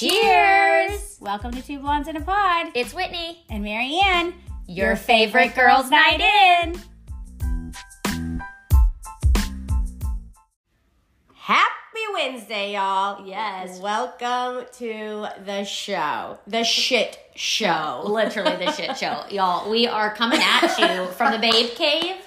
Cheers! Welcome to Two Blondes in a Pod. It's Whitney. And Marianne, Your favorite girls' night in. Happy Wednesday, y'all. Yes. Welcome to the show. The shit show. Literally the shit show. Y'all, we are coming at you from the Babe Cave.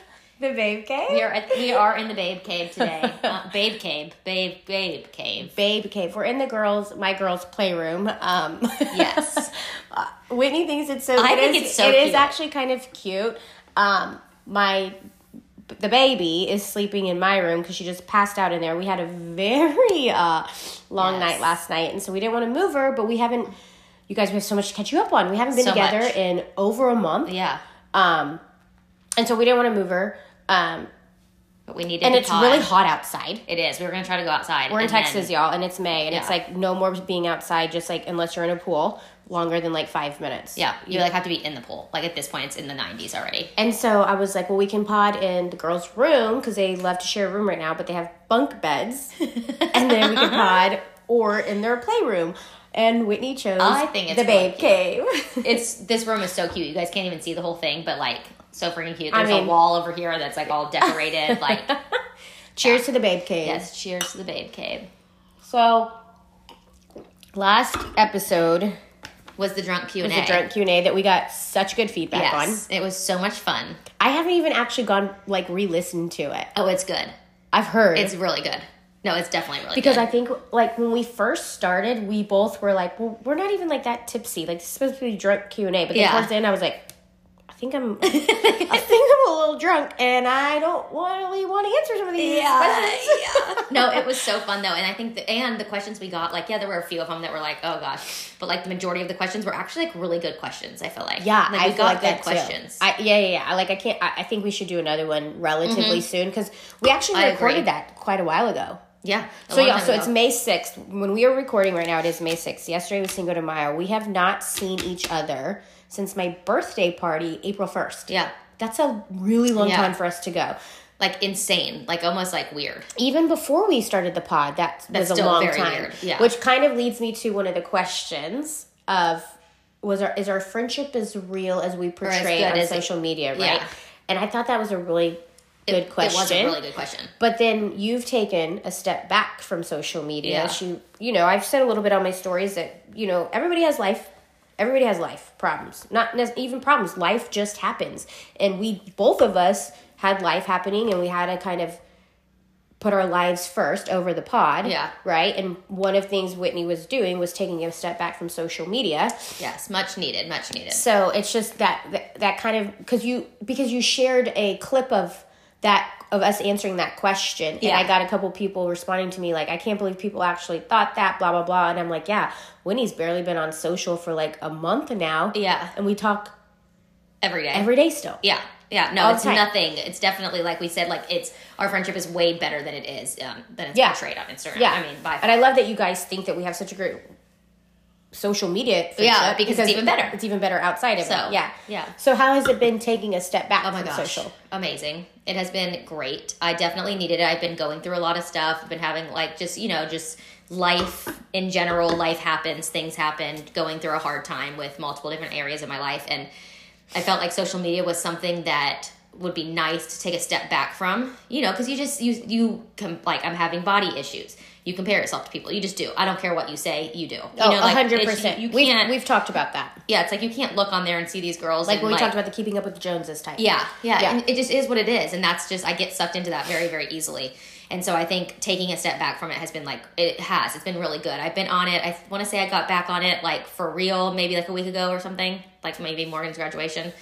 The Babe Cave? We are at, we are in the Babe Cave today. Uh, babe Cave. Babe Babe Cave. Babe Cave. We're in the girls, my girls' playroom. Um, Yes. uh, Whitney thinks it's so. I it think is- it's so It is actually kind of cute. Um, my the baby is sleeping in my room because she just passed out in there. We had a very uh, long Yes. night last night, and so we didn't want to move her. But we haven't. You guys, we have so much to catch you up on. We haven't been So together much. in over a month. Yeah. Um, and so we didn't want to move her. Um, But we needed and it's pod. really hot outside. It is. We were gonna try to go outside. We're in and then- Texas, y'all, and it's May, and it's like no more being outside, just like unless you're in a pool longer than like five minutes. Yeah, you like have to be in the pool. Like at this point, it's in the 90s already. And so I was like, well, we can pod in the girls' room because they love to share a room right now, but they have bunk beds, and then we can pod or in their playroom. And Whitney chose I think it's the really babe cave. It's this room is so cute. You guys can't even see the whole thing, but like so freaking cute. I There's mean- a wall over here that's like all decorated. like Cheers to the babe cave. yes, cheers to the Babe Cave. So last episode Was the drunk Q and A. a drunk Q and A that we got such good feedback Yes, it was so much fun. I haven't even actually gone like re-listened to it. Oh, it's good. I've heard It's really good. No, it's definitely really because good. I think like when we first started, we both were like, "Well, we're not even like that tipsy. Like this is supposed to be drunk Q and A." But then Yeah. towards the end, I was like, "I think I'm, I think I'm a little drunk, and I don't really want to answer some of these questions." no, it was so fun though, and I think the, and the questions we got, like yeah, there were a few of them that were like, oh gosh, but like the majority of the questions were actually like really good questions. I feel like Yeah, like, I we got like good that questions. Too. I, yeah, yeah, yeah. I- Like I can't. I, I think we should do another one relatively mm-hmm. soon because we actually I recorded agree. that quite a while ago. yeah. So yeah, so ago. it's May sixth. When we are recording right now, it is May sixth. Yesterday was Cinco de Mayo. We have not seen each other since my birthday party, April first. yeah, That's a really long Yeah. time for us to go. like insane, like almost like weird. Even before we started the pod, that That's was a long time. weird, yeah. Which kind of leads me to one of the questions of was our is our friendship as real as we portray good on as it- social media, right? Yeah. And I thought that was a really good question. It was a really good question. But then you've taken a step back from social media. Yeah. She, you know, I've said a little bit on my stories that you know everybody has life. Everybody has life problems, not even problems. Life just happens, and we both of us had life happening, and we had to kind of put our lives first over the pod. Yeah. Right. And one of the things Whitney was doing was taking a step back from social media. Yes, much needed, much needed. So it's just that that, that kind of because you because you shared a clip of that of us answering that question and I got a couple people responding to me like I can't believe people actually thought that blah blah blah and I'm like yeah Whitney's barely been on social for like a month now Yeah. and we talk Every day. every day still yeah. Yeah. No, All it's nothing. It's definitely like we said, like it's our friendship is way better than it is um, than it's Yeah. portrayed on Instagram. yeah I mean, by and I love that you guys think that we have such a great social media Yeah, because it's even better. it's even better outside of So, it yeah yeah. so how has it been taking a step back Oh my from gosh. social Amazing. It has been great. I definitely needed it. I've been going through a lot of stuff. I've been having like just, you know, just life in general. Life happens, things happen, going through a hard time with multiple different areas of my life. And I felt like social media was something that would be nice to take a step back from, you know, because you just, you, you, com- like, I'm having body issues. You compare yourself to people. You just do. I don't care what you say, you do. You oh know, like, hundred it's- percent You we've, can't, we've talked about that yeah, it's like you can't look on there and see these girls. like and, when we talked about the keeping up with the Joneses type yeah, yeah, Yeah. And it just is what it is, and that's just I get sucked into that very, very easily. And so I think taking a step back from it has been like it has. It's been really good. I've been on it. I want to say I got back on it like for real, maybe like a week ago or something, like maybe Morgan's graduation.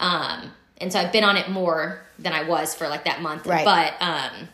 Um, and so I've been on it more than I was for like that month. Right. But um,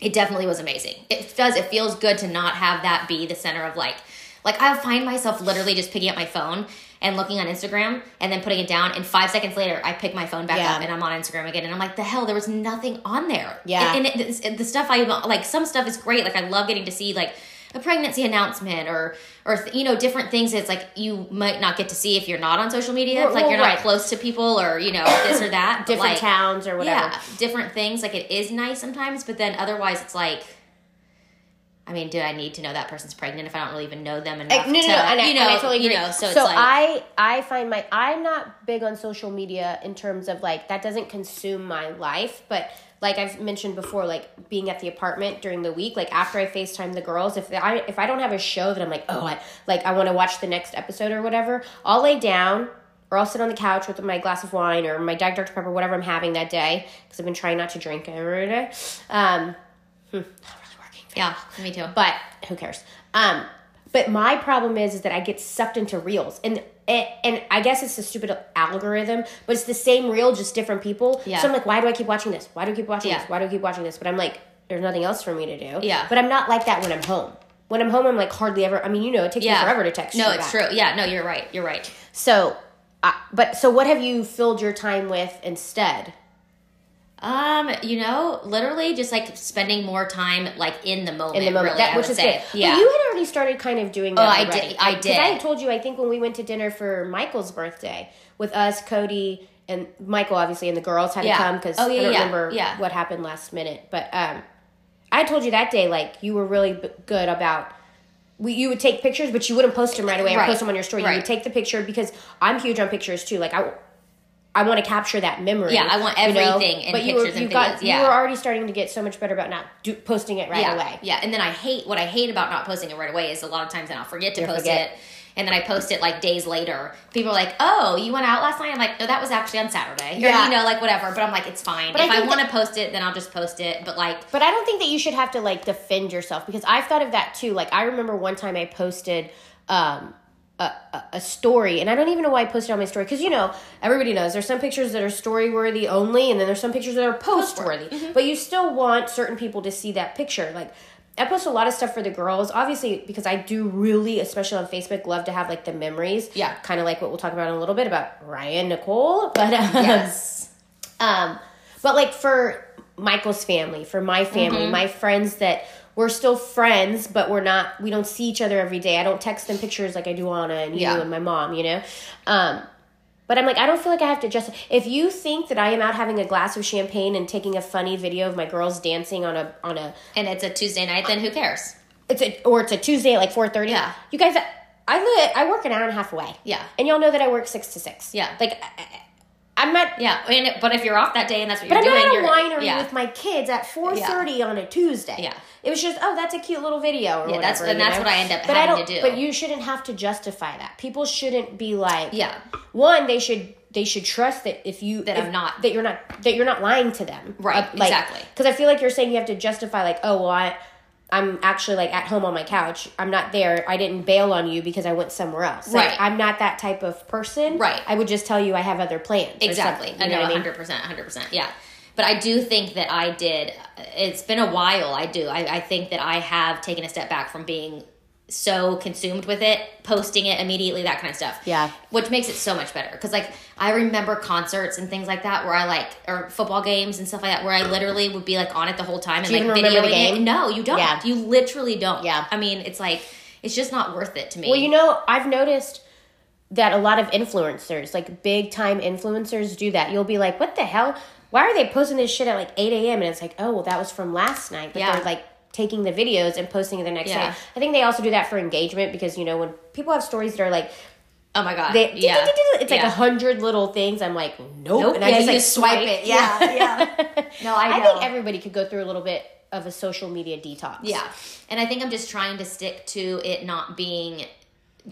it definitely was amazing. It does. It feels good to not have that be the center of like, like I find myself literally just picking up my phone and looking on Instagram and then putting it down. And five seconds later, I pick my phone back Yeah. up and I'm on Instagram again. And I'm like, the hell, there was nothing on there. Yeah. And, and it, it's- the stuff I like, some stuff is great. Like I love getting to see like a pregnancy announcement or or you know different things. It's like you might not get to see if you're not on social media. Well, like well, you're not right. close to people or you know this or that. different like, towns or whatever yeah, different things. Like it is nice sometimes, but then otherwise it's like I mean, do I need to know that person's pregnant if I don't really even know them enough? Like, no, no, to, no, and I, you know, and I totally agree. You know, so, so it's like, I, I find my, I'm not big on social media in terms of like that doesn't consume my life, but like I've mentioned before, like being at the apartment during the week, like after I Facetime the girls, if I if I don't have a show that I'm like, oh, I like I want to watch the next episode or whatever, I'll lay down or I'll sit on the couch with my glass of wine or my Diet Dr Pepper, whatever I'm having that day, because I've been trying not to drink every day. Um, hmm, not really working. yeah, me too. But who cares? Um, but my problem is, is that I get sucked into reels, and and, and I guess it's a stupid algorithm, but it's the same reel, just different people. Yeah. So I'm like, why do I keep watching this? Why do I keep watching Yeah. this? Why do I keep watching this? But I'm like, there's nothing else for me to do. Yeah. But I'm not like that when I'm home. When I'm home, I'm like hardly ever. I mean, you know, it takes yeah, me forever to text. You. No, it's back. true. Yeah, no, you're right. You're right. So, uh, but so what have you filled your time with instead? Um, you know, literally just like spending more time like in the moment. in the moment, really, that, which is say. good. Yeah. But you had already started kind of doing that. Oh, I did- I did. I had told you. I think when we went to dinner for Michael's birthday with us, Cody, and Michael, obviously, and the girls had Yeah. to come because Oh, yeah, I don't yeah, remember yeah. what happened last minute. But um, I told you that day, like you were really b- good about. We, you would take pictures, but you wouldn't post them right away or Right. post them on your story. You would take the picture because I'm huge on pictures too. Like I, I want to capture that memory. Yeah, I want you know? everything in but you were, pictures and you got, yeah. You were already starting to get so much better about not do, posting it right yeah, away. Yeah, and then I hate what I hate about not posting it right away is a lot of times then I'll forget to You post forget. it. And then I post it like days later. People are like, "Oh, you went out last night?" I'm like, "No, that was actually on Saturday." Or, Yeah. you know, like whatever. But I'm like, it's fine. But if I, think want to post it, then I'll just post it. But like, But I don't think that you should have to like defend yourself because I've thought of that too. Like I remember one time I posted um a, a, story and I don't even know why I posted on my story because you know everybody knows there's some pictures that are story worthy only and then there's some pictures that are post worthy. But you still want certain people to see that picture. Like I post a lot of stuff for the girls, obviously because I do really, especially on Facebook, love to have like the memories. Yeah. kind of like what we'll talk about in a little bit about Ryan Nicole. But um, yes, um, but like for Michael's family, for my family, Mm-hmm. my friends that we're still friends, but we're not. We don't see each other every day. I don't text them pictures like I do Anna and you Yeah. and my mom. You know. Um, but I'm like, I don't feel like I have to just. If you think that I am out having a glass of champagne and taking a funny video of my girls dancing on a on a and it's a Tuesday night, then who cares? it's a or it's a Tuesday at like four thirty. Yeah. You guys, I live. I work an hour and a half away. Yeah. And y'all know that I work six to six. Yeah. Like, I'm not. Yeah, and it, but if you're off that day and that's what But you're I'm doing, not at a winery yeah. with my kids at 4:30 on a Tuesday. Yeah. it was just oh that's a cute little video or Yeah, that's- and that's know? what I end up but I having don't, to do. But you shouldn't have to justify that. People shouldn't be like Yeah. One, they should they should trust that if you That if- I'm not- that you're not that you're not lying to them. Right, uh, like, exactly. Because I feel like you're saying you have to justify like oh well I. I'm actually like at home on my couch. I'm not there. I didn't bail on you because I went somewhere else. Like, Right. I'm not that type of person. Right. I would just tell you I have other plans. Exactly. I know, I mean? 100%, 100%. Yeah. But I do think that I did, it's been a while. I do. I, I think that I have taken a step back from being so consumed with it, posting it immediately, that kind of stuff. Yeah. Which makes it so much better. Because, like, I remember concerts and things like that where I, like, or football games and stuff like that where I literally would be, like, on it the whole time and, like, even remember the videoing it. No, you don't. Yeah. You literally don't. Yeah. I mean, it's like, it's just not worth it to me. Well, you know, I've noticed that a lot of influencers, like big time influencers, do that. You'll be like, what the hell? Why are they posting this shit at like 8 a.m.? And it's like, oh, well, that was from last night. But Yeah. they're like taking the videos and posting it the next Yeah. day. I think they also do that for engagement because, you know, when people have stories that are like, oh my God. they, yeah. it's like a hundred little things. I'm like, nope. Nope. And I Yeah, just like swipe, swipe. it. Yeah. Yeah, No, I I think everybody could go through a little bit of a social media detox. Yeah. And I think I'm just trying to stick to it not being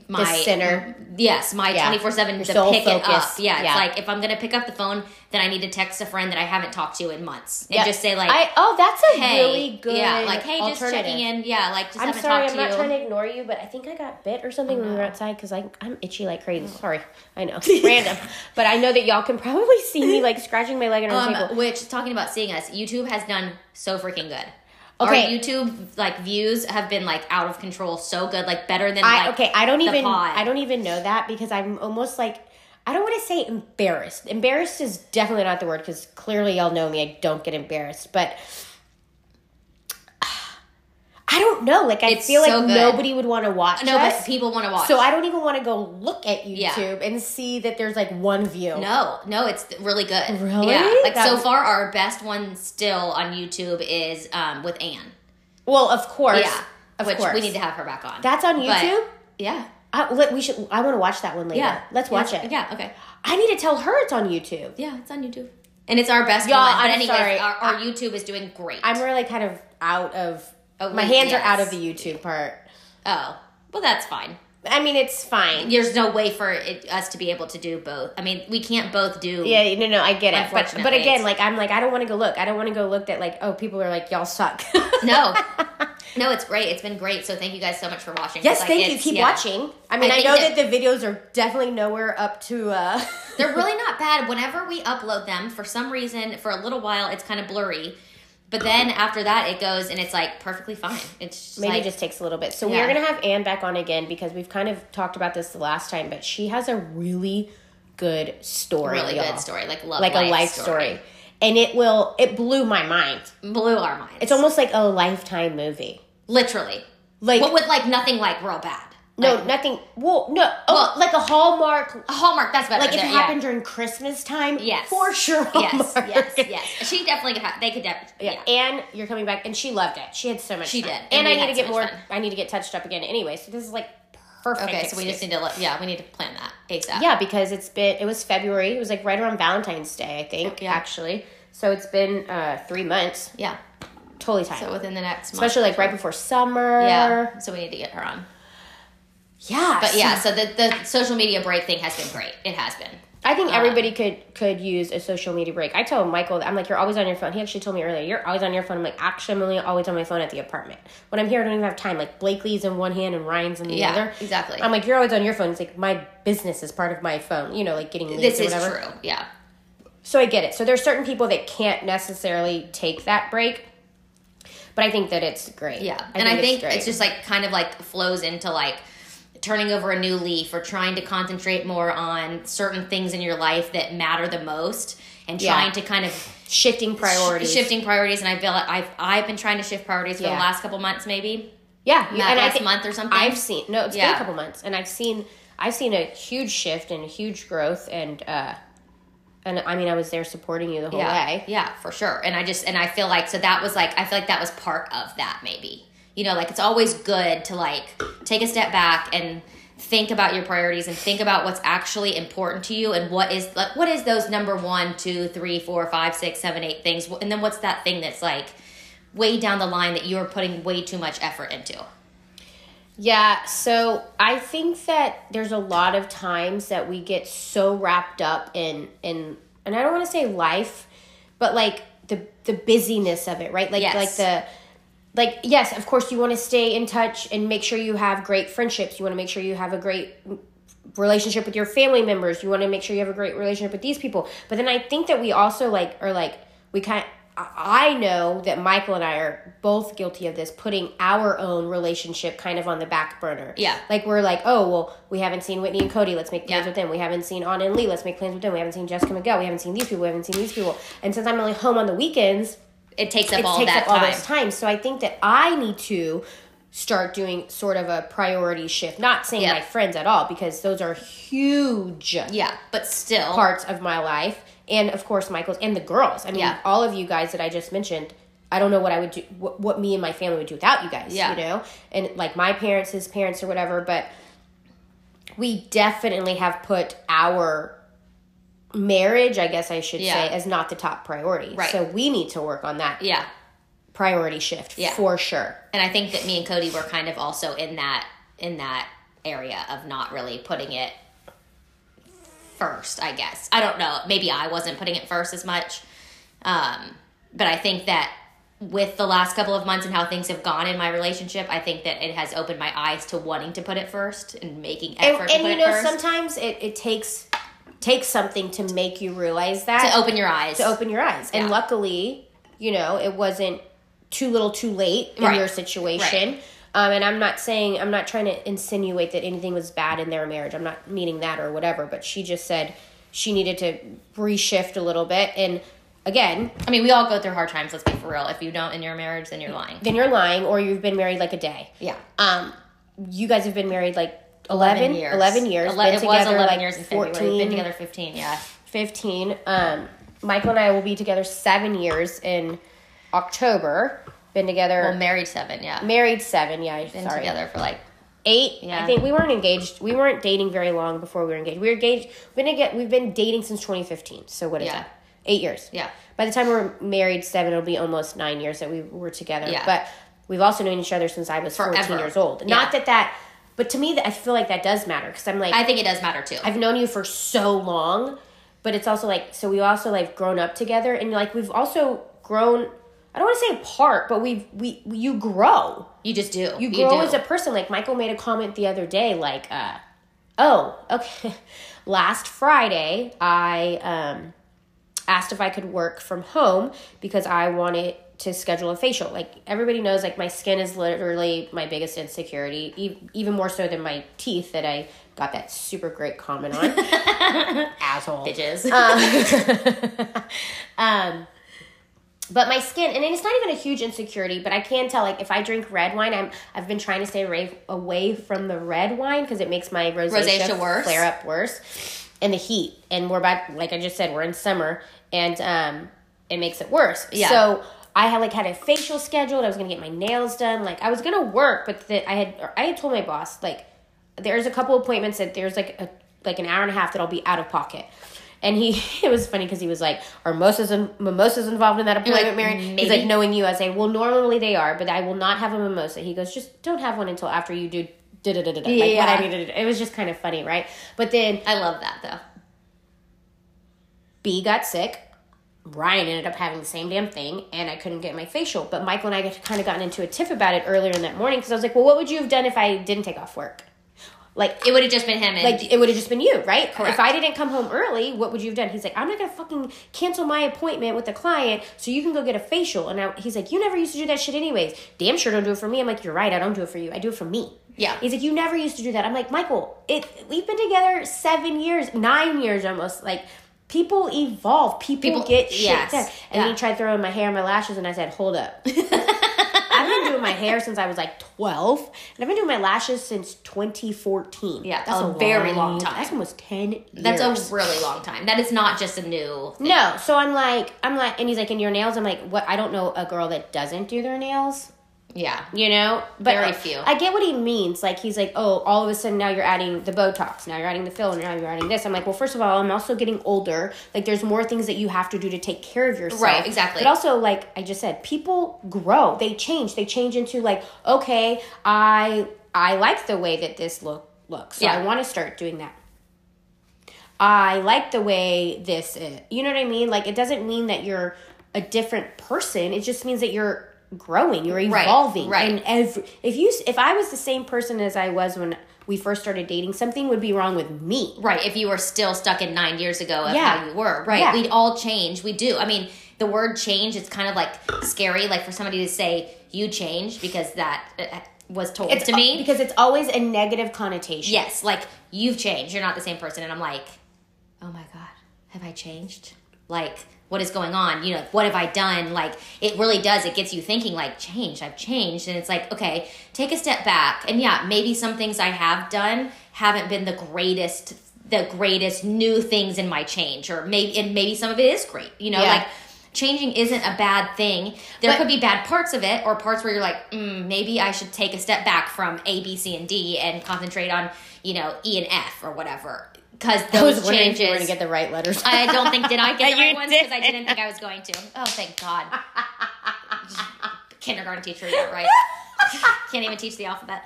my center. Yes, my 24 7 to sole pick it up. focus. Yeah, it's like if I'm to pick up the phone, then I need to text a friend that I haven't talked to in months and Yeah. just say, like, I, oh, that's a hey, really good yeah, like, hey, just checking in. Yeah, like, just I'm haven't sorry, talked I'm to not you. trying to ignore you, but I think I got bit or something when we were outside because I I'm itchy like crazy. Oh. Sorry, I know, random, but I know that y'all can probably see me like scratching my leg under the table. Um, which talking about seeing us, YouTube has done so freaking good. Okay. Our YouTube like views have been like out of control, so good, like better than I like okay, I don't even pod. I don't even know that because I'm almost like I don't want to say embarrassed. Embarrassed is definitely not the word because clearly y'all know me. I don't get embarrassed, but. I don't know. Like I It's feel so like good. nobody would want to watch No, us. but people want to watch. So I don't even want to go look at Yeah. YouTube and see that there's like one view. No, no, it's really good. Really? Yeah. Like That so was- far, our best one still on YouTube is um, with Anne. Well, of course. Yeah. Of which course. we need to have her back on. That's on But- YouTube. yeah. I, we should. I want to watch that one later. Yeah. let's watch Yeah. it. Yeah. Okay. I need to tell her it's on YouTube. Yeah, it's on YouTube. And it's our best Y'all, one. But I'm anyways, sorry. Our, our YouTube is doing great. I'm really kind of out of. Oh, my hands are out of the YouTube part. oh, well, that's fine. I mean, it's fine. There's no way for it, us to be able to do both. I mean, we can't both do. Yeah, no, no, I get it. But but again, like I'm like I don't want to go look. I don't want to go look at like oh people are like y'all suck. No. No, it's great. It's been great. So thank you guys so much for watching. yes, Like, thank you. Keep yeah. watching. I mean, I I, know that- that, the videos are definitely nowhere up to. uh They're really not bad. Whenever we upload them, for some reason, for a little while, it's kind of blurry. But then after that, it goes and it's like perfectly fine. It's just Maybe like, it just takes a little bit. So Yeah. we're gonna have Anne back on again because we've kind of talked about this the last time, but she has a really good story. really y'all. good story, like love, like a life story. and it will. It blew my mind. blew our minds. It's almost like a lifetime movie. literally Like but with like nothing like real bad. No, Like, nothing. Well, no, oh, Well- like a Hallmark. a Hallmark. That's better. Like if it yeah. happened during Christmas time, Yes. for sure. Yes, Hallmark. yes, yes. She definitely could have. They could definitely. Yeah. Yeah. and you're coming back, and she loved it. She had so much. She fun. did, and, and I need to get much more. fun. I need to get touched up again. Anyway, so this is like perfect. Okay, so we just need to. let- Yeah, we need to plan that ASAP. Yeah, because it's been it was February. It was like right around Valentine's Day, I think. Yeah. Actually, so it's been uh three months. Yeah. Totally time. So within the next month. Especially like right before summer. Yeah. So we need to get her on. Yeah. But yeah, so the the social media break thing has been great. It has been. I think Um, everybody could could use a social media break. I tell Michael that I'm like, you're always on your phone. He actually told me earlier, you're always on your phone. I'm like, actually, I'm only always on my phone at the apartment. When I'm here, I don't even have time. Like Blakely's in one hand and Ryan's in the Yeah, other. exactly. I'm like, you're always on your phone. It's like my business is part of my phone. You know, like getting leads This or is whatever. true. Yeah. So I get it. So there's certain people that can't necessarily take that break, but I think that it's great. Yeah. and I think great. it's just like kind of like flows into like turning over a new leaf or trying to concentrate more on certain things in your life that matter the most and Yeah. trying to kind of shifting priorities. shifting priorities and I feel like I've I've been trying to shift priorities for Yeah. the last couple months maybe. Yeah, you- and I last month or something? I've seen no, it's been a couple months, and I've seen I've seen a huge shift and a huge growth, and uh, and I mean I was there supporting you the whole yeah. way. Yeah, for sure. And I just and I feel like so that was like I feel like that was part of that maybe. You know, like it's always good to like take a step back and think about your priorities and think about what's actually important to you and what is like what is those number one, two, three, four, five, six, seven, eight things and then what's that thing that's like way down the line that you're putting way too much effort into. Yeah, so I think that there's a lot of times that we get so wrapped up in in and I don't want to say life, but like the the busyness of it, right? Like Yes. like the like yes, of course you want to stay in touch and make sure you have great friendships. You want to make sure you have a great relationship with your family members. You want to make sure you have a great relationship with these people. But then I think that we also like are like we kind I know that Michael and I are both guilty of this, putting our own relationship kind of on the back burner. Yeah. Like we're like, oh well, we haven't seen Whitney and Cody. Let's make plans Yeah. with them. We haven't seen Anna and Lee. Let's make plans with them. We haven't seen Jessica Miguel. We haven't seen these people. We haven't seen these people. And since I'm only home on the weekends, It takes up it all takes that up all time. those times. So I think that I need to start doing sort of a priority shift. Not saying Yeah. my friends at all because those are huge Yeah, but still parts of my life, and of course Michael's and the girls. I mean, Yeah. all of you guys that I just mentioned. I don't know what I would do, what, what me and my family would do without you guys. Yeah. you know, and like my parents, his parents, or whatever. But we definitely have put our marriage, I guess I should Yeah. say, as not the top priority. Right. So we need to work on that Yeah. priority shift Yeah. for sure. and I think that me and Cody were kind of also in that in that area of not really putting it first. I guess I don't know. Maybe I wasn't putting it first as much, um, but I think that with the last couple of months and how things have gone in my relationship, I think that it has opened my eyes to wanting to put it first and making And, effort to and put you know, first sometimes it, it takes takes something to make you realize that to open your eyes. to open your eyes. And Yeah. luckily, you know, it wasn't too little too late in Right. your situation. Um, and I'm not saying, I'm not trying to insinuate that anything was bad in their marriage. I'm not meaning that or whatever, but she just said she needed to reshift a little bit. And again, I mean, we all go through hard times. Let's be for real. If you don't in your marriage, then you're lying. then you're lying or you've been married like a day. Yeah. Um, you guys have been married like 11, 11 years. 11 years. Ele- been it was together 11 like years in February. 14, We've been together 15, yeah. 15. Um, Michael and I will be together seven years in October. been together. Well, married seven, yeah. married seven. Yeah, Been sorry, together for like eight. Yeah. I think we weren't engaged. We weren't dating very long before we were engaged. We were engaged. We've been get. We've been dating since 2015. So what is Yeah. that? Eight years. yeah. By the time we're married, seven, it'll be almost nine years that we were together. Yeah. But we've also known each other since I was 14 years old. Yeah. Not that that, but to me, I feel like that does matter because I'm like, I think it does matter too. I've known you for so long, but it's also like, so we also like grown up together and like we've also grown, I don't want to say apart, but we've, we, you grow. you just do. You grow do. as a person. Like Michael made a comment the other day, like, uh, oh, okay. Last Friday, I um, asked if I could work from home because I wanted to schedule a facial. Like everybody knows, like my skin is literally my biggest insecurity, even more so than my teeth that I got that super great comment on. Asshole. bitches. Um, but my skin, and it's not even a huge insecurity, but I can tell like if I drink red wine, I'm I've been trying to stay away, away from the red wine because it makes my rosacea, Rosacea worse? flare up worse, and the heat. And we're about like I just said, we're in summer, and um, it makes it worse. Yeah. So I had like had a facial scheduled. I was gonna get my nails done. Like I was gonna work, but the, I had or I had told my boss like there's a couple appointments that there's like a like an hour and a half that I'll be out of pocket. And he, it was funny because he was like, "Are mimosas and mimosas involved in that appointment, like, Mary?" He's like, "Knowing you, I say, well, normally they are, but I will not have a mimosa." He goes, "Just don't have one until after you do." Da, da, da, da. Like what. I needed. It was just kind of funny, right? But then I love that though. B got sick. Ryan ended up having the same damn thing, and I couldn't get my facial. But Michael and I got kind of gotten into a tiff about it earlier in that morning because I was like, "Well, what would you have done if I didn't take off work?" Like It would have just been him and like it would have just been you, right? Correct. If I didn't come home early, what would you have done? He's like, I'm not gonna fucking cancel my appointment with the client so you can go get a facial. And I, he's like, you never used to do that shit anyways. Damn sure don't do it for me. I'm like, you're right. I don't do it for you. I do it for me. Yeah. He's like, you never used to do that. I'm like, Michael, it. We've been together seven years, nine years almost. Like. People evolve. People, People- get shit yes. done. And Yeah. he tried throwing my hair and my lashes, and I said, "Hold up." I've been doing my hair since I was like 12, and I've been doing my lashes since 2014. Yeah, that's a very long time. That's almost 10 years. that's a really long time. That is not just a new thing. No, so I'm like, I'm like, and he's like, and your nails? I'm like, what? I don't know a girl that doesn't do their nails. Yeah. You know, but Very uh, few. I get what he means. Like he's like, oh, all of a sudden now you're adding the Botox, now you're adding the filler, now you're adding this. I'm like, well, first of all, I'm also getting older. Like, there's more things that you have to do to take care of yourself. Right, exactly. But also, like I just said, people grow. They change. They change into like, okay, I I like the way that this look looks, so Yeah. I want to start doing that. I like the way this is. You know what I mean? Like it doesn't mean that you're a different person. It just means that you're growing, you're evolving. right. And every if you if I was the same person as I was when we first started dating, something would be wrong with me. Right. If you were still stuck in nine years ago of Yeah. how you were. Right. Yeah. We'd all change. We do. I mean, the word change is kind of like scary, like for somebody to say you changed because that uh, was told It's to me. because it's always a negative connotation. yes, like you've changed. You're not the same person. And I'm like, oh my God, have I changed? Like, what is going on? You know, what have I done? Like, it really does. It gets you thinking, like, change, I've changed. And it's like, okay, take a step back. And yeah, maybe some things I have done haven't been the greatest, the greatest new things in my change. Or maybe, and maybe some of it is great. You know, Yeah. like, changing isn't a bad thing. There But- could be bad parts of it, or parts where you're like, mm, maybe I should take a step back from A, B, C, and D and concentrate on, you know, E and F or whatever. Because I those wondering if you were changes. going to get the right letters. I don't think did I get the right ones because I did. didn't think I was going to. Oh, thank God. Kindergarten teacher, yeah, right. Can't even teach the alphabet.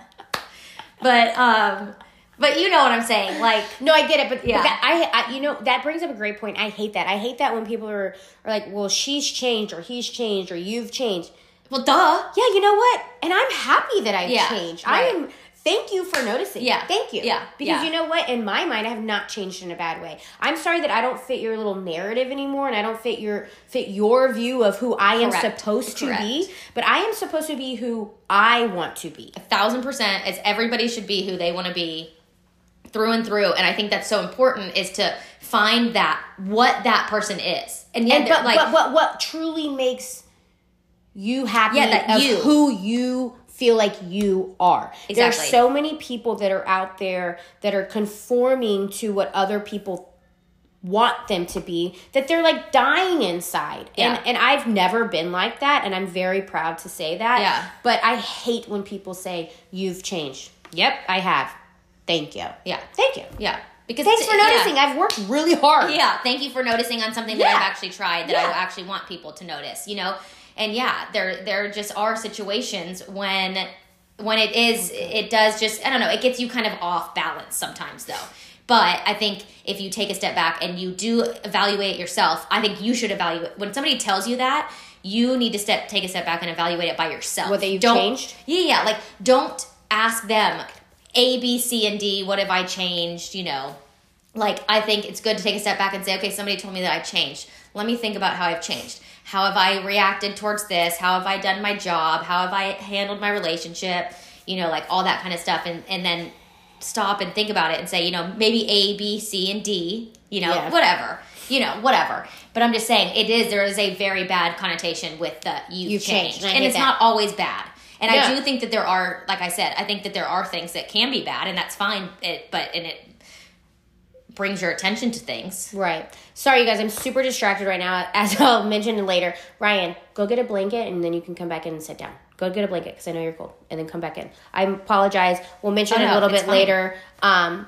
But um, but you know what I'm saying, like. No, I get it, but Yeah. I, I, you know, that brings up a great point. I hate that. I hate that when people are, are like, "Well, she's changed, or he's changed, or you've changed." Well, duh. Yeah, you know what? And I'm happy that I've Yeah, changed. right. I am. Thank you for noticing. Yeah, thank you. yeah, because yeah. you know what? In my mind, I have not changed in a bad way. I'm sorry that I don't fit your little narrative anymore, and I don't fit your fit your view of who I am Correct. supposed to Correct. be. But I am supposed to be who I want to be. a thousand percent as everybody should be who they want to be through and through and i think that's so important is to find that what that person is and yet And but, like but what what truly makes you happy Yeah, that of you. who you feel like you are. There are so many people that are out there that are conforming to what other people want them to be that they're like dying inside Yeah. and and I've never been like that and I'm very proud to say that Yeah. but I hate when people say you've changed yep I have thank you Yeah. thank you Yeah. Because thanks for yeah. noticing I've worked really hard Yeah, thank you for noticing on something that Yeah. I've actually tried that Yeah. I actually want people to notice, you know? And yeah, there there just are situations when when it is it does just I don't know, it gets you kind of off balance sometimes though. But I think if you take a step back and you do evaluate yourself, I think you should evaluate when somebody tells you that, you need to step take a step back and evaluate it by yourself. Whether you've don't, changed? Yeah, yeah, like don't ask them A, B, C, and D, what have I changed, you know? like I think it's good to take a step back and say, okay, somebody told me that I changed. Let me think about how I've changed. How have I reacted towards this? How have I done my job? How have I handled my relationship? You know, like all that kind of stuff, and and then stop and think about it and say, you know, maybe A, B, C, and D. You know, Yeah. whatever. You know, whatever. But I'm just saying, it is there is a very bad connotation with the you've, You've changed, changed, and and it's that. not always bad. And Yeah. I do think that there are, like I said, I think that there are things that can be bad, and that's fine. It, but and it brings your attention to things. Right. Sorry, you guys. I'm super distracted right now. As I'll mention later. Ryan, go get a blanket and then you can come back in and sit down. Go get a blanket because I know you're cold, and then come back in. I apologize. We'll mention Oh, it a little bit fine. later. Um,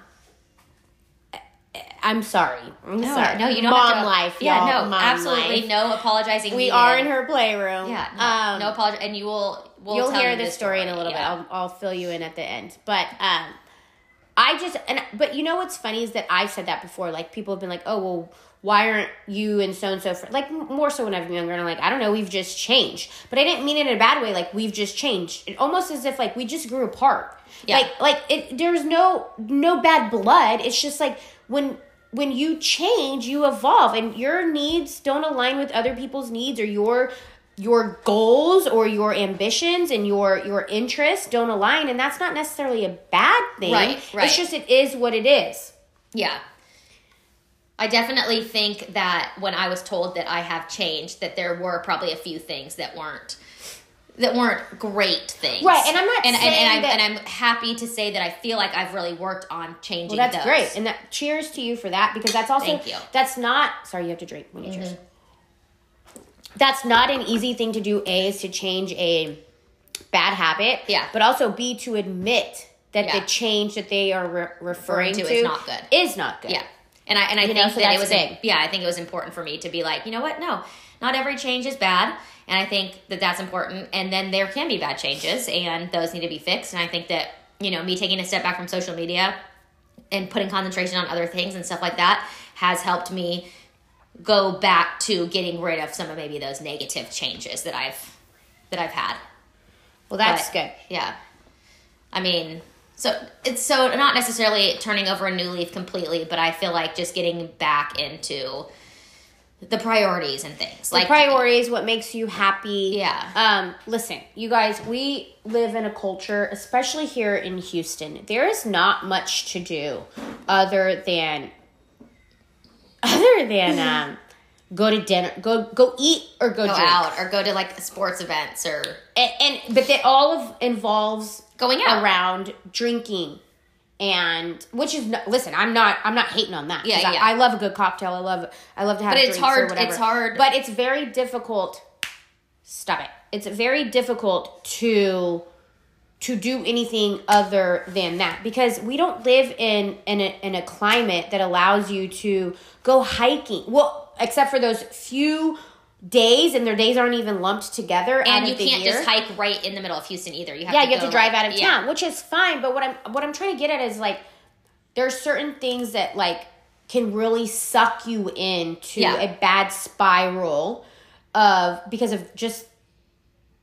I'm sorry. I'm No, sorry. no, you don't Mom have to. life. Yeah, y'all. no, Mom absolutely life. no apologizing. We needed. are in her playroom. Yeah, no, Um, no apology, and you will. We'll You'll hear you the story, in a little yeah. bit. I'll, I'll fill you in at the end. But um, I just and but you know what's funny is that I've said that before. Like people have been like, oh well, why aren't you and so and so? Like more so when I've been younger, and I'm like, I don't know, we've just changed. But I didn't mean it in a bad way. Like we've just changed. It almost as if like we just grew apart. Yeah. Like like it. There's no no bad blood. It's just like when. When you change, you evolve, and your needs don't align with other people's needs, or your your goals or your ambitions and your your interests don't align and that's not necessarily a bad thing Right, right. it's just it is what it is Yeah. I definitely think that when I was told that I have changed, that there were probably a few things that weren't that weren't great things. Right, and I'm not and, and, saying and, I'm, that- and I'm happy to say that I feel like I've really worked on changing. well that's those. great and that cheers to you for that because that's also Thank you. that's not sorry you have to drink when you Mm-hmm. cheers that's not an easy thing to do a is to change a bad habit Yeah. but also b to admit that Yeah. the change that they are re- referring to to is not good. is not good Yeah. And I and I You know, think so that it was big. yeah, I think it was important for me to be like, you know what? No, not every change is bad, and I think that that's important. And then there can be bad changes, and those need to be fixed. And I think that you know, me taking a step back from social media and putting concentration on other things and stuff like that has helped me go back to getting rid of some of maybe those negative changes that I've that I've had. well that's But, good Yeah. I mean, so it's so not necessarily turning over a new leaf completely, but I feel like just getting back into the priorities and things. the like priorities, what makes you happy. Yeah. Um, listen, you guys, we live in a culture, especially here in Houston. There is not much to do other than other than um go to dinner, go go eat or go, go out or go to like sports events or And, and but that all of involves going out. around drinking and which is no, listen i'm not i'm not hating on that Yeah, I, yeah. I love a good cocktail i love i love to have But it's hard- it's hard. but it's very difficult stop it it's very difficult to to do anything other than that because we don't live in in a, in a climate that allows you to go hiking well except for those few days and their days aren't even lumped together And you can't year just hike right in the middle of Houston either. You have yeah, to you have to drive like- out of yeah. town, which is fine. But what I'm what I'm trying to get at is like there's certain things that like can really suck you into Yeah. a bad spiral of because of just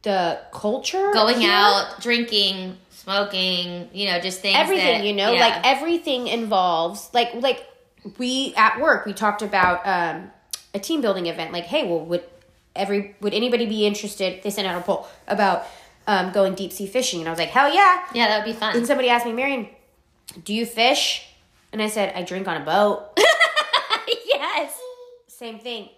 the culture Going here. out, drinking, smoking, you know, just things everything that- you know yeah. like everything involves like like we at work we talked about um a team building event like hey well would every would anybody be interested they sent out a poll about um going deep sea fishing and i was like hell yeah yeah, that would be fun. and somebody asked me Marianne do you fish and i said i drink on a boat yes. same thing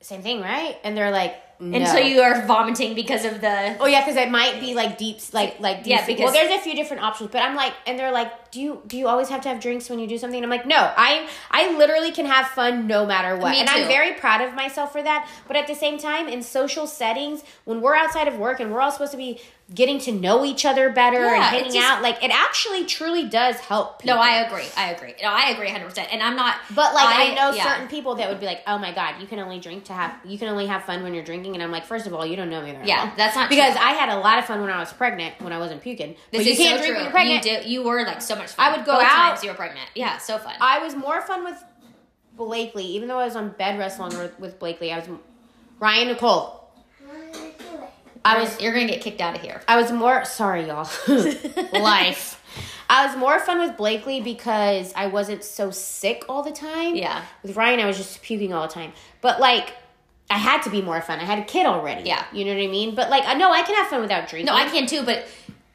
same thing right and they're like No. And so you are vomiting because of the. Oh yeah, because it might be like deep, like like deep Yeah, because- well, there's a few different options, but I'm like, and they're like, do you do you always have to have drinks when you do something? And I'm like, no, I I literally can have fun no matter what, and. I'm very proud of myself for that. But at the same time, in social settings, when we're outside of work and we're all supposed to be getting to know each other better and Yeah, hanging just- out, like it actually truly does help. People. No, I agree. I agree. No, I agree 100%. And I'm not. But like I, know yeah. certain people that would be like, "Oh my god, you can only drink to have you can only have fun when you're drinking." And I'm like, first of all, you don't know me Yeah, well. that's not because true. I had a lot of fun when I was pregnant when I wasn't puking. This but you is can't so drink true. when you're pregnant. You, did, you were like so much fun. I would go Both out- times you were pregnant. Yeah, so fun. I was more fun with Blakely, even though I was on bed wrestling with, with Blakely. I was Ryan Nicole. I was You're going to get kicked out of here. I was more sorry, y'all. Life. I was more fun with Blakely because I wasn't so sick all the time. Yeah. With Ryan, I was just puking all the time. But like, I had to be more fun. I had a kid already. Yeah. You know what I mean? But like, I know I can have fun without drinking. No, I can too, but.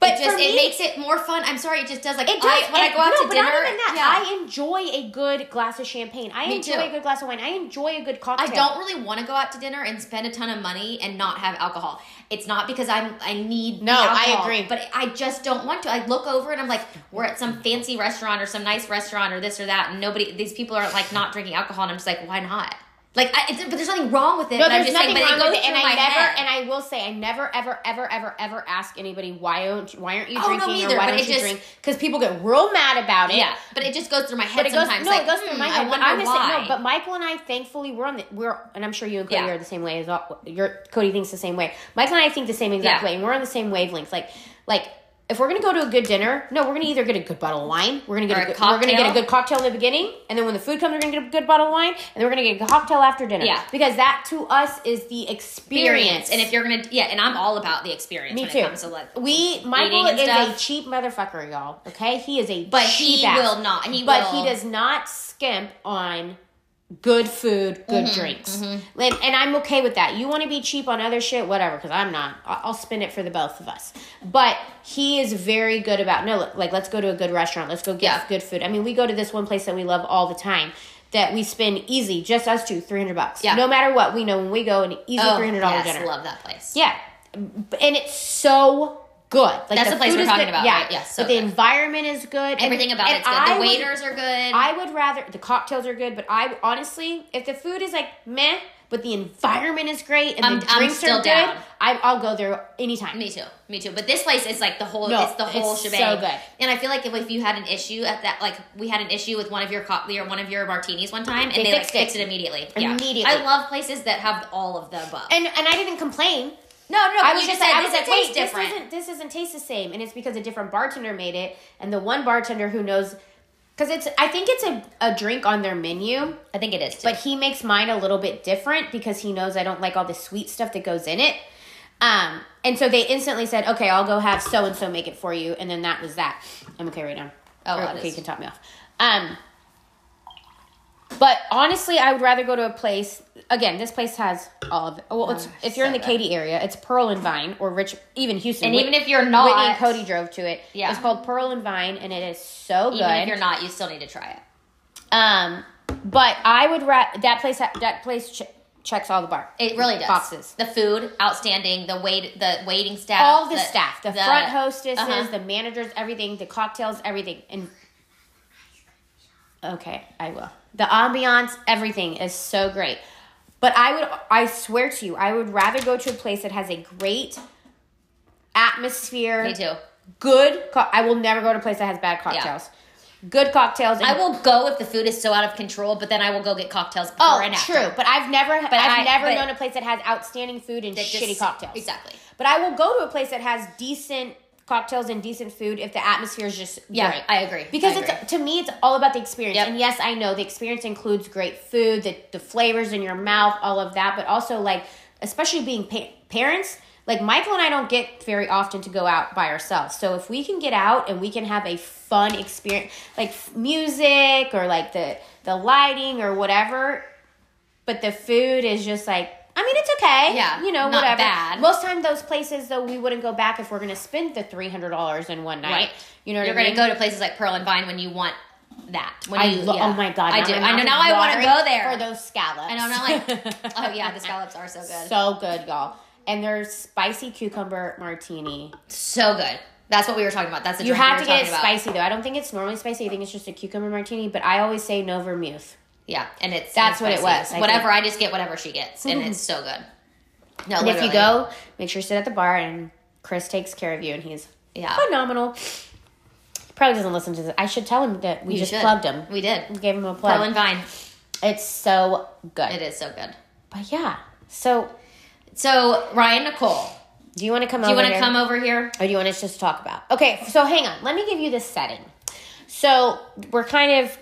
But it just for it makes it more fun. I'm sorry, it just does. Like It does. I, when I go out no, to but dinner, not even that. yeah. I enjoy a good glass of champagne. I Me enjoy too. a good glass of wine. I enjoy a good cocktail. I don't really want to go out to dinner and spend a ton of money and not have alcohol. It's not because I'm I need No, I agree. but I just don't want to. I look over and I'm like, we're at some fancy restaurant or some nice restaurant or this or that, and nobody these people are like not drinking alcohol, and I'm just like, why not? Like, I, but there's nothing wrong with it. No, but I'm there's just saying, nothing but wrong it with it, and I never, head. and I will say, I never, ever, ever, ever, ever ask anybody why don't, why aren't you Oh, no, drinking or why don't you just- drink? Because people get real mad about it. yeah, but it just goes through my head But it goes sometimes. no, like, it goes through hmm, my head. But wonder I'm why. No, but Michael and I, thankfully, we're on the we're, and I'm sure you and Cody Yeah. are the same way as all. Your Cody thinks the same way. Michael and I think the same exact Yeah. way, and we're on the same wavelength. Like, like if we're gonna go to a good dinner, no, we're gonna either get a good bottle of wine, we're gonna get Or a, good, we're gonna get a cocktail. good cocktail in the beginning, and then when the food comes, we're gonna get a good bottle of wine, and then we're gonna get a cocktail after dinner. Yeah. because that to us is the experience. experience. And if you're gonna, yeah, and I'm all about the experience Me when too. it comes to like we Michael is a cheap motherfucker, y'all. Okay, he is a But he ass. will not. He but will. he does not skimp on good food, good Mm-hmm, drinks, and, and I'm okay with that. You want to be cheap on other shit, whatever, because I'm not. I'll, I'll spend it for the both of us. But he is very good about no, like let's go to a good restaurant, let's go get Yeah. good food. I mean, we go to this one place that we love all the time. That we spend easy, just us two, three hundred bucks. Yeah. No matter what, we know when we go an easy oh, three hundred dollar yes, dinner. love that place. Yeah, and it's so good. Like That's the place we're talking good. about, Yeah, right? Yes, so but the good. environment is good. and- Everything about and it's good. I The would- waiters are good. I would rather the cocktails are good, but I honestly, if the food is like meh, but the environment is great and I'm- the drinks are good, down. I, I'll go there anytime. Me too. Me too. But this place is like the whole. No, it's the whole it's shebang. so good. And I feel like if, if you had an issue at that, like we had an issue with one of your co- or one of your martinis one time, and They they, like fixed it. fixed it immediately. Yeah. Immediately. I love places that have all of the above. And and I didn't complain. No, no. I was just said I this was like, wait, different. this isn't this doesn't taste the same, and it's because a different bartender made it, and the one bartender who knows, because it's I think it's a, a drink on their menu, I think it is. Too. but he makes mine a little bit different because he knows I don't like all the sweet stuff that goes in it. Um, and so they instantly said, "Okay, I'll go have so and so make it for you," and then that was that. I'm okay right now. Oh, Or, okay, is- you can top me off. Um, but honestly, I would rather go to a place. Again, this place has all of. Well, it's, Oh, if you're in the. Katy area, it's Pearl and Vine or Rich, even Houston. And Whit- even if you're not- Whitney and Cody drove to it. Yeah. it's called Pearl and Vine, and it is so good. even if you're not, you still need to try it. Um, but I would ra- that place that place ch- checks all the bar. It really does. Boxes. The food, outstanding. The wait, the waiting staff, all the, staff, the, front hostesses, uh-huh. the managers, everything, the cocktails, everything, and okay, I will. The ambiance, everything is so great. But I would, I swear to you, I would rather go to a place that has a great atmosphere. Me too. Good. Co- I will never go to a place that has bad cocktails. Good cocktails. And I will go if the food is so out of control, but then I will go get cocktails Oh, true. But I've never, but I've I- never but- known a place that has outstanding food and That just- shitty cocktails. Exactly. But I will go to a place that has decent cocktails and decent food if the atmosphere is just Yeah, great. I agree. Because I it's to me, it's all about the experience. Yep. And yes, I know the experience includes great food, the the flavors in your mouth, all of that. But also like, especially being pa- parents. Like Michael and I don't get very often to go out by ourselves. So if we can get out and we can have a fun experience, like music or like the the lighting or whatever, but the food is just like I mean it's okay. Yeah, You know, not whatever. bad. Most time those places though we wouldn't go back if we're gonna spend the three hundred dollars in one night. Right. You know what You're going to go to places like Pearl and Vine when you want that. When I you, lo- oh yeah. oh my god! I do. I know now. I want to go there. for those scallops. and I'm not like, oh yeah, the scallops are so good. so good, y'all. And there's spicy cucumber martini. So good. That's what we were talking about. That's the You have we to get it about. spicy though. I don't think it's normally spicy. I think it's just a cucumber martini. But I always say no vermouth. Yeah, and it's That's what it was, I whatever. I just get whatever she gets, and it's so good. No, And if you go, make sure you sit at the bar, and Chris takes care of you, and he's yeah, phenomenal. He probably doesn't listen to this. I should tell him that we You just should. plugged him. We did. We Gave him a plug. Pearl and Vine. It's so good. It is so good. But yeah. So, So Ryan Nicole, do you want to come do you want to come over here? Or do you want us just to talk about? Okay, so hang on. Let me give you this setting. So we're kind of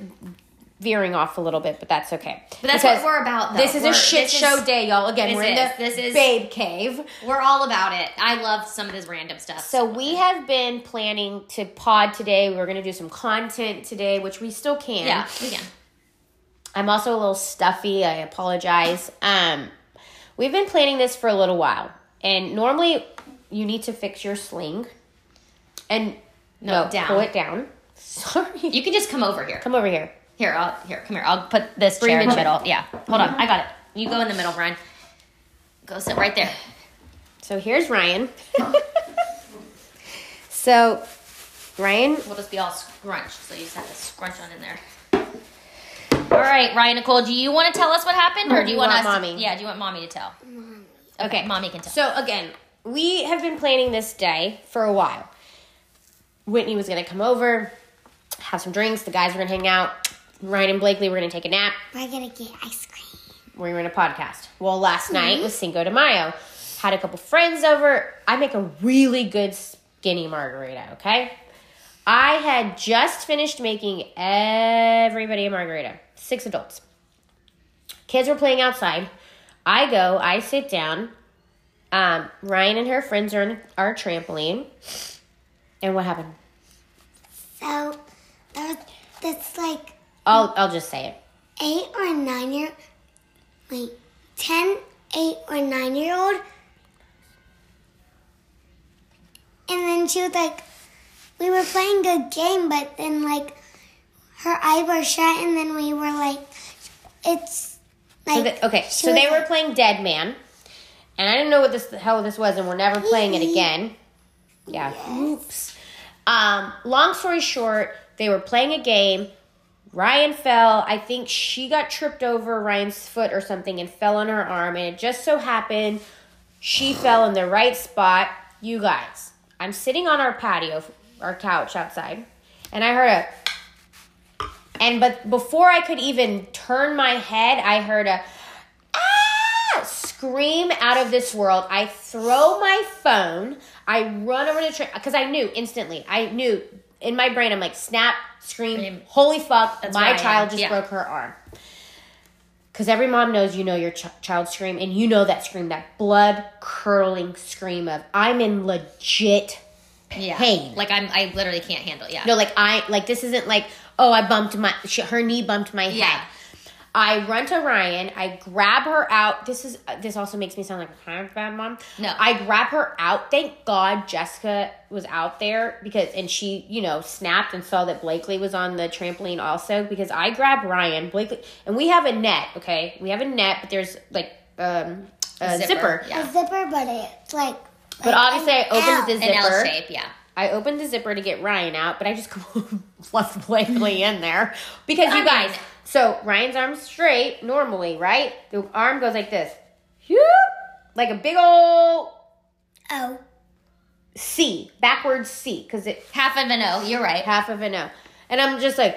veering off a little bit, but that's okay. But that's Because what we're about. Though. This is a We're- shit this is- show day, y'all. Again, we're in is- the this is- babe cave. We're all about it. I love some of this random stuff. So we have been planning to pod today. We're going to do some content today, which we still can. yeah, we can. I'm also a little stuffy. I apologize. Um, we've been planning this for a little while, and normally you need to fix your sling, and no, No, down. pull it down. Sorry, You can just come over here. come over here. Here, I'll here. Come here. I'll put this Bring chair in the middle. Yeah. Hold on. I got it. You go in the middle, Ryan. Go sit right there. So here's Ryan. so, Ryan, We'll just be all scrunched. So you just have to scrunch on in there. All right, Ryan Nicole. Do you want to tell us what happened, or do you, want, want us? mommy? To, yeah. Do you want mommy to tell? okay, mommy can tell. So again, we have been planning this day for a while. Whitney was gonna come over, have some drinks. The guys were gonna hang out. Ryan and Blakely were gonna take a nap. We're gonna get ice cream. we were in a podcast. Well, last night was Cinco de Mayo. Had a couple friends over. I make a really good skinny margarita, okay? I had just finished making everybody a margarita. Six adults. Kids were playing outside. I go, I sit down. Um, Ryan and her friends are on our trampoline. And what happened? So there's this like I'll, I'll just say it. eight or nine year wait, ten, eight or nine year old. And then she was like we were playing a game but then like her eyes were shut and then we were like it's like So the, okay, so they were like- playing Dead Man, and I didn't know what this the hell this was, and we're never playing it again. Yeah. Oops. Um, long story short, they were playing a game. Ryan fell. I think she got tripped over Ryan's foot or something and fell on her arm, and it just so happened she fell in the right spot. You guys, I'm sitting on our patio, our couch outside, and I heard a and but before I could even turn my head, I heard a ah scream out of this world. I throw my phone. I run over to the train because I knew instantly. I knew in my brain. I'm like snap, scream, Scream. holy fuck! That's my child just Yeah. broke her arm. Because every mom knows you know your ch- child scream, and you know that scream, that blood curdling scream of I'm in legit yeah. pain. Like I'm. I literally can't handle. Yeah. no, like I like this isn't like oh I bumped my her knee bumped my Yeah. head. I run to Ryan. I grab her out. This is uh, this also makes me sound like a kind of bad mom. No. I grab her out. Thank God Jessica was out there because and she you know snapped and saw that Blakely was on the trampoline also because I grabbed Ryan Blakely and we have a net. Okay, we have a net, but there's like um a Zipper, zipper. yeah. a zipper but it's like But obviously I opened the An L zipper. shape. Yeah. I opened the zipper to get Ryan out, but I just left Blakely in there because I you guys. mean- So Ryan's arm's straight normally, right? The arm goes like this, like a big old oh C, backwards C, because it Half of an O. You're right. half of an O, and I'm just like,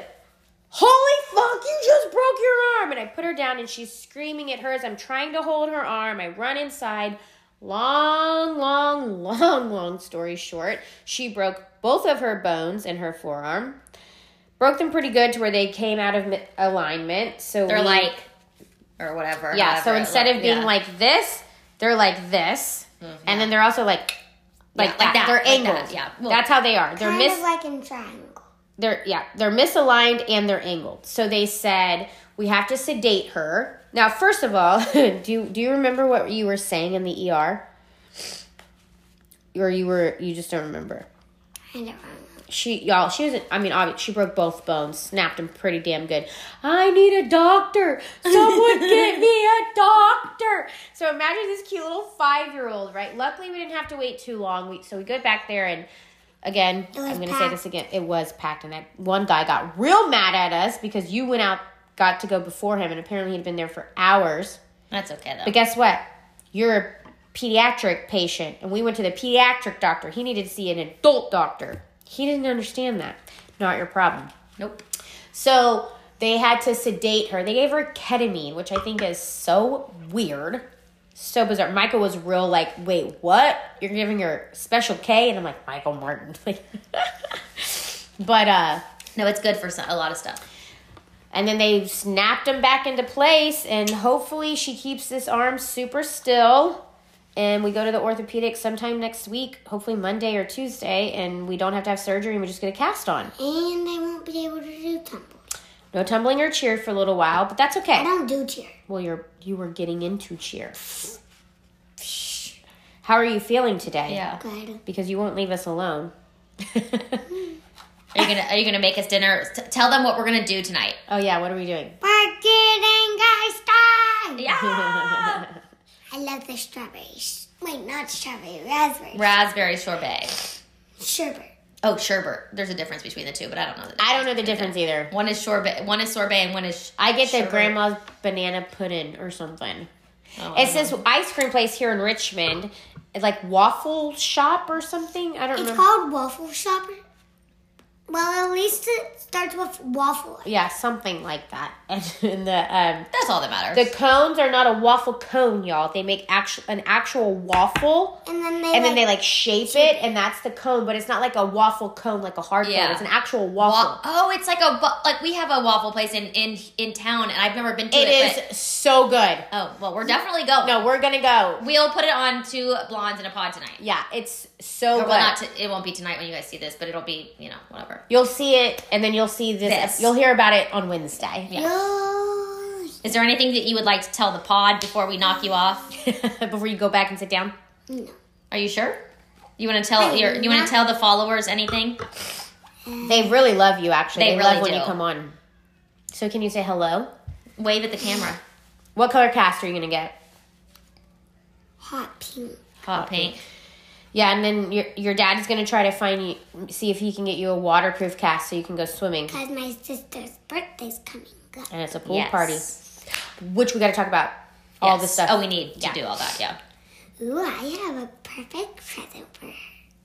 holy fuck, you just broke your arm, and I put her down, and she's screaming at hers. I'm trying to hold her arm. I run inside. Long, long, long, long story short, she broke both of her bones in her forearm. Broke them pretty good to where they came out of alignment. So They're we- like, or whatever. yeah. So however it instead look- of being yeah. like this, they're like this, and then they're also like, like, Yeah, that. like that, They're like angled. that, yeah. Well, That's how they are. They're kind mis- of like in triangle. they're yeah they're misaligned and they're angled so they said we have to sedate her now first of all do you, do you remember what you were saying in the er or you were you just don't remember I don't know. She y'all she was I mean obviously she broke both bones, snapped them pretty damn good. I need a doctor. Someone get me a doctor. So imagine this cute little five year old, right? Luckily we didn't have to wait too long. We so we go back there and again I'm gonna say this again. It was packed and that one guy got real mad at us because you went out got to go before him and apparently he'd been there for hours. That's okay though. But guess what? You're a pediatric patient, and we went to the pediatric doctor. He needed to see an adult doctor. He didn't understand that. Not your problem. nope. So they had to sedate her. They gave her ketamine, which I think is so weird. So bizarre. Michael was real like, wait, what? You're giving her special K? And I'm like, Michael Martin. but uh No, it's good for some, a lot of stuff. and then they snapped him back into place, and hopefully she keeps this arm super still. And we go to the orthopedic sometime next week, hopefully Monday or Tuesday, and we don't have to have surgery and we just get a cast on. And I won't be able to do tumble. No tumbling or cheer for a little while, but that's okay. I don't do cheer. Well, you're you were getting into cheer. How are you feeling today? Yeah. Good. Because you won't leave us alone. Are you gonna Are you gonna make us dinner? T- tell them what we're gonna do tonight. oh yeah, what are we doing? We're getting guys time. Yeah. I love the strawberries. Wait, not strawberry, raspberry. Raspberry sorbet. Sherbet. Oh, sherbet. There's a difference between the two, but I don't know. The I don't know the difference either. One is sorbet. One is sorbet, and one is. I get the sherbet. grandma's banana pudding or something. Oh, I It's this ice cream place here in Richmond. It's like waffle shop or something. I don't know. It's remember. called waffle shopper. Well, at least it starts with waffle. yeah, something like that. And the um, That's all that matters. the cones are not a waffle cone, y'all. They make actual an actual waffle. And then they and then like, they like shape it, and that's the cone. But it's not like a waffle cone, like a hard Yeah. cone. It's an actual waffle. Wa- oh, it's like a wa- like we have a waffle place in in in town, and I've never been to it it. is so good. oh well, we're definitely going. No, we're gonna go. we'll put it on two blondes in a pod tonight. Yeah, it's so Or good. well, not to, it won't be tonight when you guys see this, but it'll be you know whatever. You'll see it, and then you'll see this. This. You'll hear about it on Wednesday. Yeah. Yours. Is there anything that you would like to tell the pod before we knock you off? Before you go back and sit down. No. Are you sure? You want to tell your you want to tell the followers anything? They really love you. Actually, They they, really love when do. you come on. So, can you say hello? Wave at the camera. What color cast are you gonna get? Hot pink. Hot pink. Yeah, and then your your dad is gonna try to find you, see if he can get you a waterproof cast so you can go swimming. Because my sister's birthday's coming up. And it's a pool Yes. party, which we got to talk about all Yes. this stuff. Oh, we need to Yeah. do all that. Yeah. Ooh, I have a perfect present for her.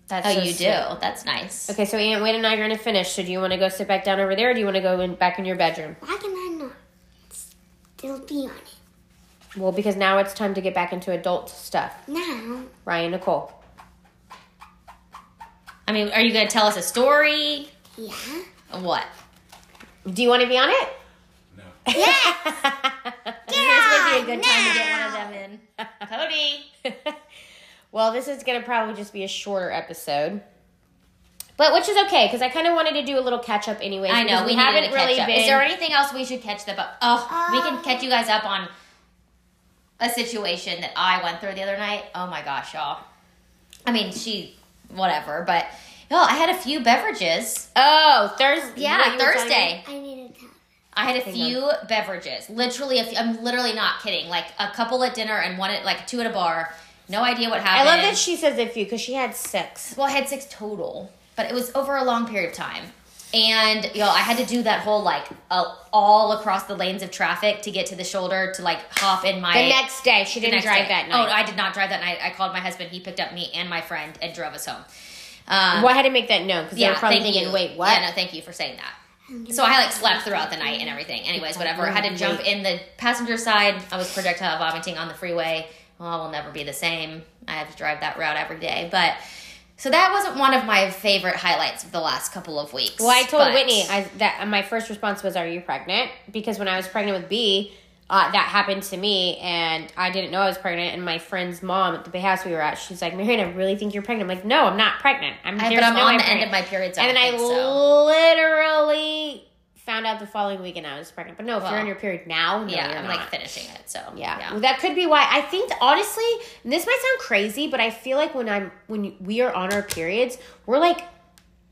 That's Oh, so you sweet. do. That's nice. Okay, so Aunt Wayne and I are gonna finish. So, do you want to go sit back down over there, or do you want to go in back in your bedroom? Why can I not still be on it? Well, because now it's time to get back into adult stuff. Now, Ryan Nicole. I mean, are you going to tell us a story? yeah. What? Do you want to be on it? No. Yes! This would be a good time to get one of them in. Cody. well, this is gonna probably just be a shorter episode, but which is okay because I kind of wanted to do a little catch up anyway. I know we, haven't haven't really catch up. been. Is there anything else we should catch them up? Oh, we can Um, catch you guys up on a situation that I went through the other night. Oh my gosh, y'all. I mean, she, whatever, but yo, I had a few beverages. oh, Thursday. Yeah, Thursday. I need to tell. I had a few beverages. Literally, a few, I'm literally not kidding. Like a couple at dinner and one at like two at a bar. No idea what happened. I love that she says a few because she had six. Well, I had six total, but it was over a long period of time. And yo, I had to do that whole like uh, all across the lanes of traffic to get to the shoulder to like hop in my The next day, she didn't drive day. that night. Oh, I did not drive that night. I called my husband. He picked up me and my friend and drove us home. Um, well, I had to make that known because they were probably thinking, you. "Wait, what?" Yeah, no, thank you for saying that. So I like slept throughout the night and everything. Anyways, whatever. I had to jump in the passenger side. I was projectile vomiting on the freeway. Well, I will never be the same. I have to drive that route every day. But so that wasn't one of my favorite highlights of the last couple of weeks. Well, I told Whitney I, that my first response was, "Are you pregnant?" Because when I was pregnant with B, uh, that happened to me, and I didn't know I was pregnant. And my friend's mom at the house we were at, she's like, "Marianne, I really think you're pregnant." I'm like, "No, I'm not pregnant. I'm I, but I'm no on way the I'm end of my period. So And then I think so. literally found out the following weekend I was pregnant. But no, if Well, you're on your period now, no, yeah, I'm not. like finishing it. So Yeah. Well, that could be why. I think honestly, and this might sound crazy, but I feel like when I'm when we are on our periods, we're like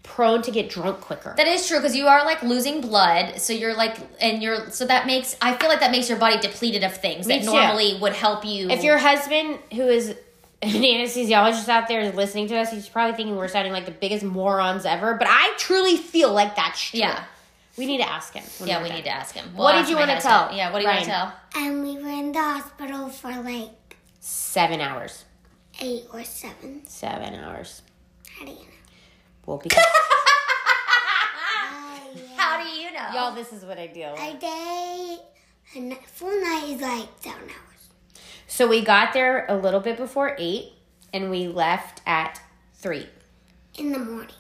prone to get drunk quicker. That is true because you are like losing blood, so you're like, and you're so that makes I feel like that makes your body depleted of things Me that too. normally would help you. if your husband, who is an anesthesiologist out there, is listening to us, he's probably thinking we're sounding like the biggest morons ever. But I truly feel like that's true. yeah, We need to ask him. yeah, we're done. need to ask him. What did you wanna tell, Yeah, what do you want to tell? And we were in the hospital for like Seven hours. eight or seven. Seven hours. How do you know? Well, because Oh, yeah. How do you know? y'all, this is what I deal with. A day, a full night is like seven hours. So we got there a little bit before eight, and we left at three. In the morning.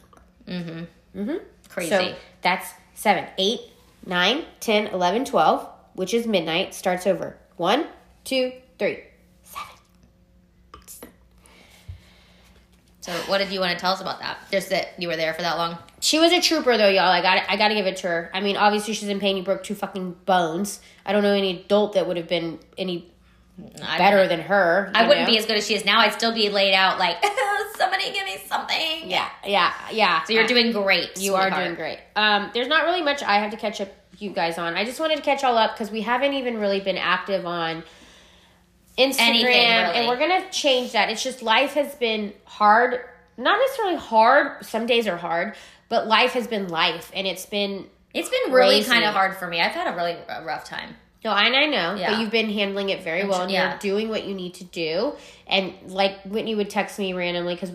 Mm-hmm. Mm-hmm. Crazy. So that's seven, eight, nine, 10, 11, 12, which is midnight, starts over. One, two, three, So what did you want to tell us about that? Just that you were there for that long. She was a trooper though, y'all. I got I got to give it to her. I mean, obviously she's in pain. You broke two fucking bones. I don't know any adult that would have been any better than her. I wouldn't know? be as good as she is now. I'd still be laid out like somebody give me something. Yeah, yeah, yeah. So you're Uh, doing great. You are doing great. Um, there's not really much I have to catch up you guys on. I just wanted to catch all up because we haven't even really been active on Instagram, Anything, really. and we're gonna change that. It's just life has been hard, not necessarily hard. Some days are hard, but life has been life, and it's been. It's been really Crazy. kind of hard for me. I've had a really rough time. No, and I know, Yeah. but you've been handling it very well, and yeah. you're doing what you need to do. And like Whitney would text me randomly because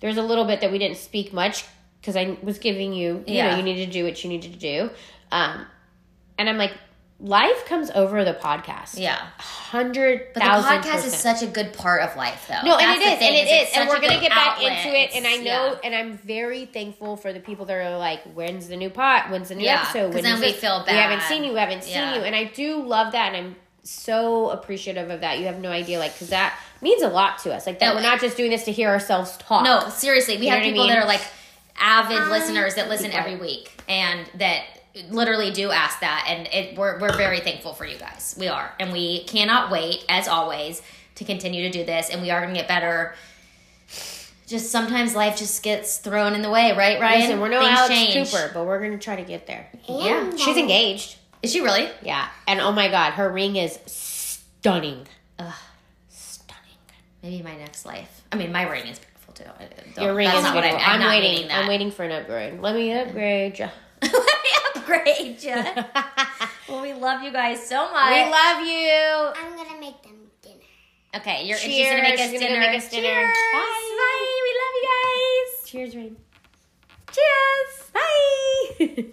there's a little bit that we didn't speak much because I was giving you, you know, you need to do what you needed to do. Um, and I'm like, life comes over the podcast. Yeah. hundred But the podcast is such a good part of life, though. No, and it the thing, and it's is, and we're gonna get back into it. And I know, yeah. and I'm very thankful for the people that are like, "When's the new pot? When's the new Yeah, episode?" 'cause When then is we this? feel We haven't seen you. We haven't seen Yeah. you, and I do love that, and I'm so appreciative of that. You have no idea, like, because that means a lot to us. Like that, No, we're not just doing this to hear ourselves talk. No, seriously, we You have what I people mean? that are like avid Um, listeners that listen quiet. every week and that literally do ask that, and it, we're we're very thankful for you guys. We are, and we cannot wait, as always, to continue to do this, and we are going to get better. Just sometimes life just gets thrown in the way, right, Ryan? Listen, we're no Things Alex change. Cooper, but we're gonna try to get there. Yeah. She's engaged. Is she really? Yeah, and oh my god, her ring is stunning. Ugh. Stunning. Maybe my next life. I mean, my ring is beautiful too. Your ring that's is not what beautiful. I'm, I'm, not waiting. I'm waiting for an upgrade. Let me upgrade you. Let me well, we love you guys so much. we love you. I'm gonna make them dinner. Okay, you're Cheers. she's gonna make us She's gonna dinner. make us dinner. Cheers. Bye. Bye. We love you guys. Cheers, Rain. Cheers. Bye.